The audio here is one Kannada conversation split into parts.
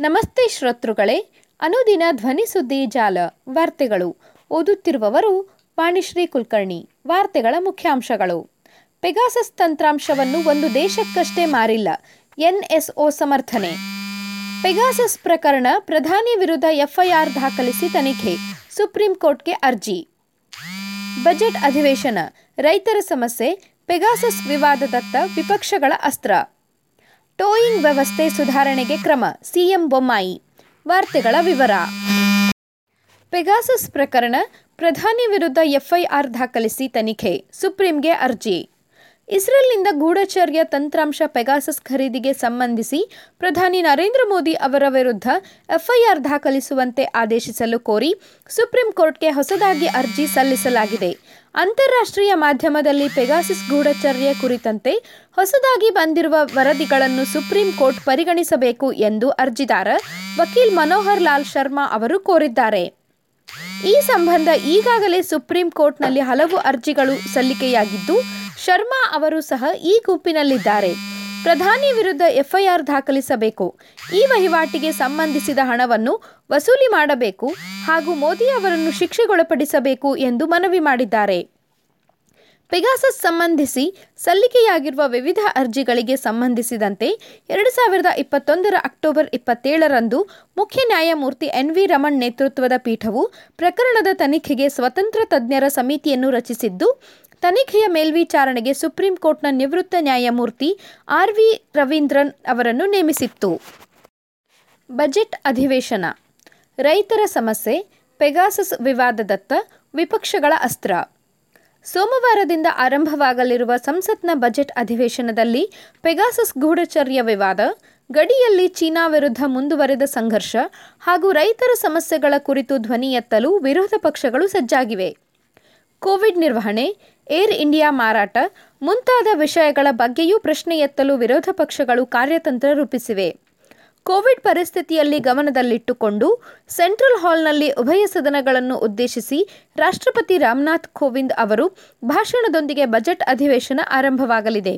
ನಮಸ್ತೆ ಶ್ರೋತೃಗಳೇ, ಅನುದಿನ ಧ್ವನಿ ಸುದ್ದಿ ಜಾಲ ವಾರ್ತೆಗಳು. ಓದುತ್ತಿರುವವರು ವಾಣಿಶ್ರೀ ಕುಲಕರ್ಣಿ, ವಾರ್ತೆಗಳ ಮುಖ್ಯಾಂಶಗಳು. ಪೆಗಾಸಸ್ ತಂತ್ರಾಂಶವನ್ನು ಒಂದು ದೇಶಕ್ಕಷ್ಟೇ ಮಾರಿಲ್ಲ, ಎನ್ಎಸ್ಒ ಸಮರ್ಥನೆ. ಪೆಗಾಸಸ್ ಪ್ರಕರಣ ಪ್ರಧಾನಿ ವಿರುದ್ಧ ಎಫ್ಐಆರ್ ದಾಖಲಿಸಿ ತನಿಖೆ, ಸುಪ್ರೀಂ ಕೋರ್ಟ್ಗೆ ಅರ್ಜಿ. ಬಜೆಟ್ ಅಧಿವೇಶನ, ರೈತರ ಸಮಸ್ಯೆ, ಪೆಗಾಸಸ್ ವಿವಾದದತ್ತ ವಿಪಕ್ಷಗಳ ಅಸ್ತ್ರ. ಟೋಯಿಂಗ್ ವ್ಯವಸ್ಥೆ ಸುಧಾರಣೆಗೆ ಕ್ರಮ. ಸಿಎಂ ಬೊಮ್ಮಾಯಿ. ವಾರ್ತೆಗಳ ವಿವರ. ಪೆಗಾಸಸ್ ಪ್ರಕರಣ. ಪ್ರಧಾನಿ ವಿರುದ್ಧ ಎಫ್ಐಆರ್ ದಾಖಲಿಸಿ ತನಿಖೆ. ಸುಪ್ರೀಂಗೆ ಅರ್ಜಿ. ಇಸ್ರೇಲ್ನಿಂದ ಗೂಢಚರ್ಯ ತಂತ್ರಾಂಶ ಪೆಗಾಸಸ್ ಖರೀದಿಗೆ ಸಂಬಂಧಿಸಿ ಪ್ರಧಾನಿ ನರೇಂದ್ರ ಮೋದಿ ಅವರ ವಿರುದ್ಧ ಎಫ್ಐಆರ್ ದಾಖಲಿಸುವಂತೆ ಆದೇಶಿಸಲು ಕೋರಿ ಸುಪ್ರೀಂ ಕೋರ್ಟ್ಗೆ ಹೊಸದಾಗಿ ಅರ್ಜಿ ಸಲ್ಲಿಸಲಾಗಿದೆ. ಅಂತಾರಾಷ್ಟ್ರೀಯ ಮಾಧ್ಯಮದಲ್ಲಿ ಪೆಗಾಸಿಸ್ ಗೂಢಚರ್ಯ ಕುರಿತಂತೆ ಹೊಸದಾಗಿ ಬಂದಿರುವ ವರದಿಗಳನ್ನು ಸುಪ್ರೀಂ ಕೋರ್ಟ್ ಪರಿಗಣಿಸಬೇಕು ಎಂದು ಅರ್ಜಿದಾರ ವಕೀಲ್ ಮನೋಹರ್ ಲಾಲ್ ಶರ್ಮಾ ಅವರು ಕೋರಿದ್ದಾರೆ. ಈ ಸಂಬಂಧ ಈಗಾಗಲೇ ಸುಪ್ರೀಂ ಕೋರ್ಟ್ನಲ್ಲಿ ಹಲವು ಅರ್ಜಿಗಳು ಸಲ್ಲಿಕೆಯಾಗಿದ್ದು ಶರ್ಮಾ ಅವರು ಸಹ ಈ ಗುಂಪಿನಲ್ಲಿದ್ದಾರೆ. ಪ್ರಧಾನಿ ವಿರುದ್ಧ ಎಫ್ಐಆರ್ ದಾಖಲಿಸಬೇಕು. ಈ ವಹಿವಾಟಿಗೆ ಸಂಬಂಧಿಸಿದ ಹಣವನ್ನು ವಸೂಲಿ ಮಾಡಬೇಕು ಹಾಗೂ ಮೋದಿ ಅವರನ್ನು ಶಿಕ್ಷೆಗೊಳಪಡಿಸಬೇಕು ಎಂದು ಮನವಿ ಮಾಡಿದ್ದಾರೆ. ಪೆಗಾಸಸ್ ಸಂಬಂಧಿಸಿ ಸಲ್ಲಿಕೆಯಾಗಿರುವ ವಿವಿಧ ಅರ್ಜಿಗಳಿಗೆ ಸಂಬಂಧಿಸಿದಂತೆ ಎರಡು ಸಾವಿರದ ಇಪ್ಪತ್ತೊಂದರ ಅಕ್ಟೋಬರ್ ಇಪ್ಪತ್ತೇಳರಂದು ಮುಖ್ಯ ನ್ಯಾಯಮೂರ್ತಿ ಎನ್ ವಿ ರಮಣ್ ನೇತೃತ್ವದ ಪೀಠವು ಪ್ರಕರಣದ ತನಿಖೆಗೆ ಸ್ವತಂತ್ರ ತಜ್ಞರ ಸಮಿತಿಯನ್ನು ರಚಿಸಿದ್ದು ತನಿಖೆಯ ಮೇಲ್ವಿಚಾರಣೆಗೆ ಸುಪ್ರೀಂ ಕೋರ್ಟ್ನ ನಿವೃತ್ತ ನ್ಯಾಯಮೂರ್ತಿ ಆರ್ ವಿ ರವೀಂದ್ರನ್ ಅವರನ್ನು ನೇಮಿಸಿತ್ತು. ಬಜೆಟ್ ಅಧಿವೇಶನ. ರೈತರ ಸಮಸ್ಯೆ, ಪೆಗಾಸಸ್ ವಿವಾದದತ್ತ ವಿಪಕ್ಷಗಳ ಅಸ್ತ್ರ. ಸೋಮವಾರದಿಂದ ಆರಂಭವಾಗಲಿರುವ ಸಂಸತ್ನ ಬಜೆಟ್ ಅಧಿವೇಶನದಲ್ಲಿ ಪೆಗಾಸಸ್ ಗೂಢಚರ್ಯ ವಿವಾದ, ಗಡಿಯಲ್ಲಿ ಚೀನಾ ವಿರುದ್ಧ ಮುಂದುವರೆದ ಸಂಘರ್ಷ ಹಾಗೂ ರೈತರ ಸಮಸ್ಯೆಗಳ ಕುರಿತು ಧ್ವನಿ ಎತ್ತಲು ವಿರೋಧ ಪಕ್ಷಗಳು ಸಜ್ಜಾಗಿವೆ. ಕೋವಿಡ್ ನಿರ್ವಹಣೆ ಏರ್ ಇಂಡಿಯಾ ಮಾರಾಟ ಮುಂತಾದ ವಿಷಯಗಳ ಬಗ್ಗೆಯೂ ಪ್ರಶ್ನೆ ಎತ್ತಲು ವಿರೋಧ ಪಕ್ಷಗಳು ಕಾರ್ಯತಂತ್ರ ರೂಪಿಸಿವೆ. ಕೋವಿಡ್ ಪರಿಸ್ಥಿತಿಯಲ್ಲಿ ಗಮನದಲ್ಲಿಟ್ಟುಕೊಂಡು ಸೆಂಟ್ರಲ್ ಹಾಲ್ನಲ್ಲಿ ಉಭಯ ಸದನಗಳನ್ನು ಉದ್ದೇಶಿಸಿ ರಾಷ್ಟ್ರಪತಿ ರಾಮನಾಥ್ ಕೋವಿಂದ್ ಅವರು ಭಾಷಣದೊಂದಿಗೆ ಬಜೆಟ್ ಅಧಿವೇಶನ ಆರಂಭವಾಗಲಿದೆ.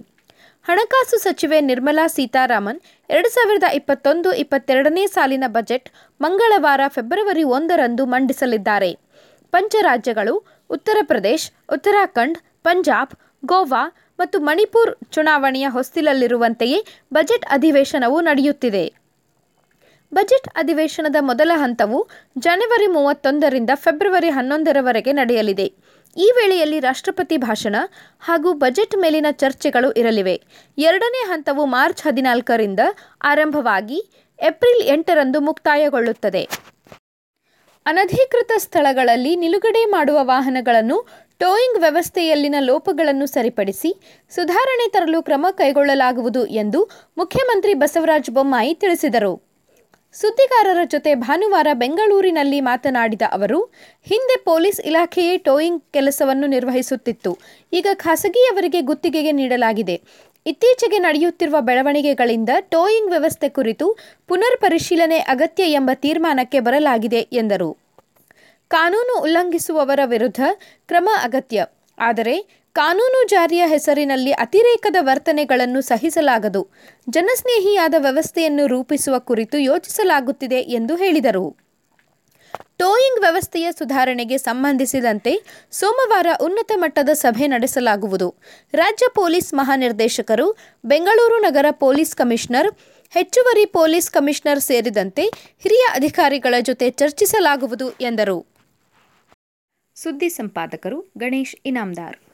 ಹಣಕಾಸು ಸಚಿವೆ ನಿರ್ಮಲಾ ಸೀತಾರಾಮನ್ ಎರಡು ಸಾವಿರದ ಇಪ್ಪತ್ತೊಂದು ಇಪ್ಪತ್ತೆರಡನೇ ಸಾಲಿನ ಬಜೆಟ್ ಮಂಗಳವಾರ ಫೆಬ್ರವರಿ ಒಂದರಂದು ಮಂಡಿಸಲಿದ್ದಾರೆ. ಪಂಚರಾಜ್ಯಗಳು ಉತ್ತರ ಪ್ರದೇಶ್, ಉತ್ತರಾಖಂಡ್, ಪಂಜಾಬ್, ಗೋವಾ ಮತ್ತು ಮಣಿಪುರ್ ಚುನಾವಣೆಯ ಹೊಸ್ತಿಲಲ್ಲಿರುವಂತೆಯೇ ಬಜೆಟ್ ಅಧಿವೇಶನವು ನಡೆಯುತ್ತಿದೆ. ಬಜೆಟ್ ಅಧಿವೇಶನದ ಮೊದಲ ಹಂತವು ಜನವರಿ ಮೂವತ್ತೊಂದರಿಂದ ಫೆಬ್ರವರಿ ಹನ್ನೊಂದರವರೆಗೆ ನಡೆಯಲಿದೆ. ಈ ವೇಳೆಯಲ್ಲಿ ರಾಷ್ಟ್ರಪತಿ ಭಾಷಣ ಹಾಗೂ ಬಜೆಟ್ ಮೇಲಿನ ಚರ್ಚೆಗಳು ಇರಲಿವೆ. ಎರಡನೇ ಹಂತವು ಮಾರ್ಚ್ ಹದಿನಾಲ್ಕರಿಂದ ಆರಂಭವಾಗಿ ಏಪ್ರಿಲ್ ಎಂಟರಂದು ಮುಕ್ತಾಯಗೊಳ್ಳುತ್ತದೆ. ಅನಧಿಕೃತ ಸ್ಥಳಗಳಲ್ಲಿ ನಿಲುಗಡೆ ಮಾಡುವ ವಾಹನಗಳನ್ನು ಟೋಯಿಂಗ್ ವ್ಯವಸ್ಥೆಯಲ್ಲಿನ ಲೋಪಗಳನ್ನು ಸರಿಪಡಿಸಿ ಸುಧಾರಣೆ ತರಲು ಕ್ರಮ ಕೈಗೊಳ್ಳಲಾಗುವುದು ಎಂದು ಮುಖ್ಯಮಂತ್ರಿ ಬಸವರಾಜ ಬೊಮ್ಮಾಯಿ ತಿಳಿಸಿದರು. ಸುದ್ದಿಗಾರರ ಜೊತೆ ಭಾನುವಾರ ಬೆಂಗಳೂರಿನಲ್ಲಿ ಮಾತನಾಡಿದ ಅವರು, ಹಿಂದೆ ಪೊಲೀಸ್ ಇಲಾಖೆಯೇ ಟೋಯಿಂಗ್ ಕೆಲಸವನ್ನು ನಿರ್ವಹಿಸುತ್ತಿತ್ತು. ಈಗ ಖಾಸಗಿಯವರಿಗೆ ಗುತ್ತಿಗೆಗೆ ನೀಡಲಾಗಿದೆ. ಇತ್ತೀಚೆಗೆ ನಡೆಯುತ್ತಿರುವ ಬೆಳವಣಿಗೆಗಳಿಂದ ಟೋಯಿಂಗ್ ವ್ಯವಸ್ಥೆ ಕುರಿತು ಪುನರ್ ಪರಿಶೀಲನೆ ಅಗತ್ಯ ಎಂಬ ತೀರ್ಮಾನಕ್ಕೆ ಬರಲಾಗಿದೆ ಎಂದರು. ಕಾನೂನು ಉಲ್ಲಂಘಿಸುವವರ ವಿರುದ್ಧ ಕ್ರಮ ಅಗತ್ಯ. ಆದರೆ ಕಾನೂನು ಜಾರಿಯ ಹೆಸರಿನಲ್ಲಿ ಅತಿರೇಕದ ವರ್ತನೆಗಳನ್ನು ಸಹಿಸಲಾಗದು. ಜನಸ್ನೇಹಿಯಾದ ವ್ಯವಸ್ಥೆಯನ್ನು ರೂಪಿಸುವ ಕುರಿತು ಯೋಚಿಸಲಾಗುತ್ತಿದೆ ಎಂದು ಹೇಳಿದರು. ಟೋಯಿಂಗ್ ವ್ಯವಸ್ಥೆಯ ಸುಧಾರಣೆಗೆ ಸಂಬಂಧಿಸಿದಂತೆ ಸೋಮವಾರ ಉನ್ನತ ಮಟ್ಟದ ಸಭೆ ನಡೆಸಲಾಗುವುದು. ರಾಜ್ಯ ಪೊಲೀಸ್ ಮಹಾನಿರ್ದೇಶಕರು, ಬೆಂಗಳೂರು ನಗರ ಪೊಲೀಸ್ ಕಮಿಷನರ್, ಹೆಚ್ಚುವರಿ ಪೊಲೀಸ್ ಕಮಿಷನರ್ ಸೇರಿದಂತೆ ಹಿರಿಯ ಅಧಿಕಾರಿಗಳ ಜೊತೆ ಚರ್ಚಿಸಲಾಗುವುದು ಎಂದರು. ಸುದ್ದಿ ಸಂಪಾದಕರು ಗಣೇಶ್ ಇನಾಮ್ದಾರ್.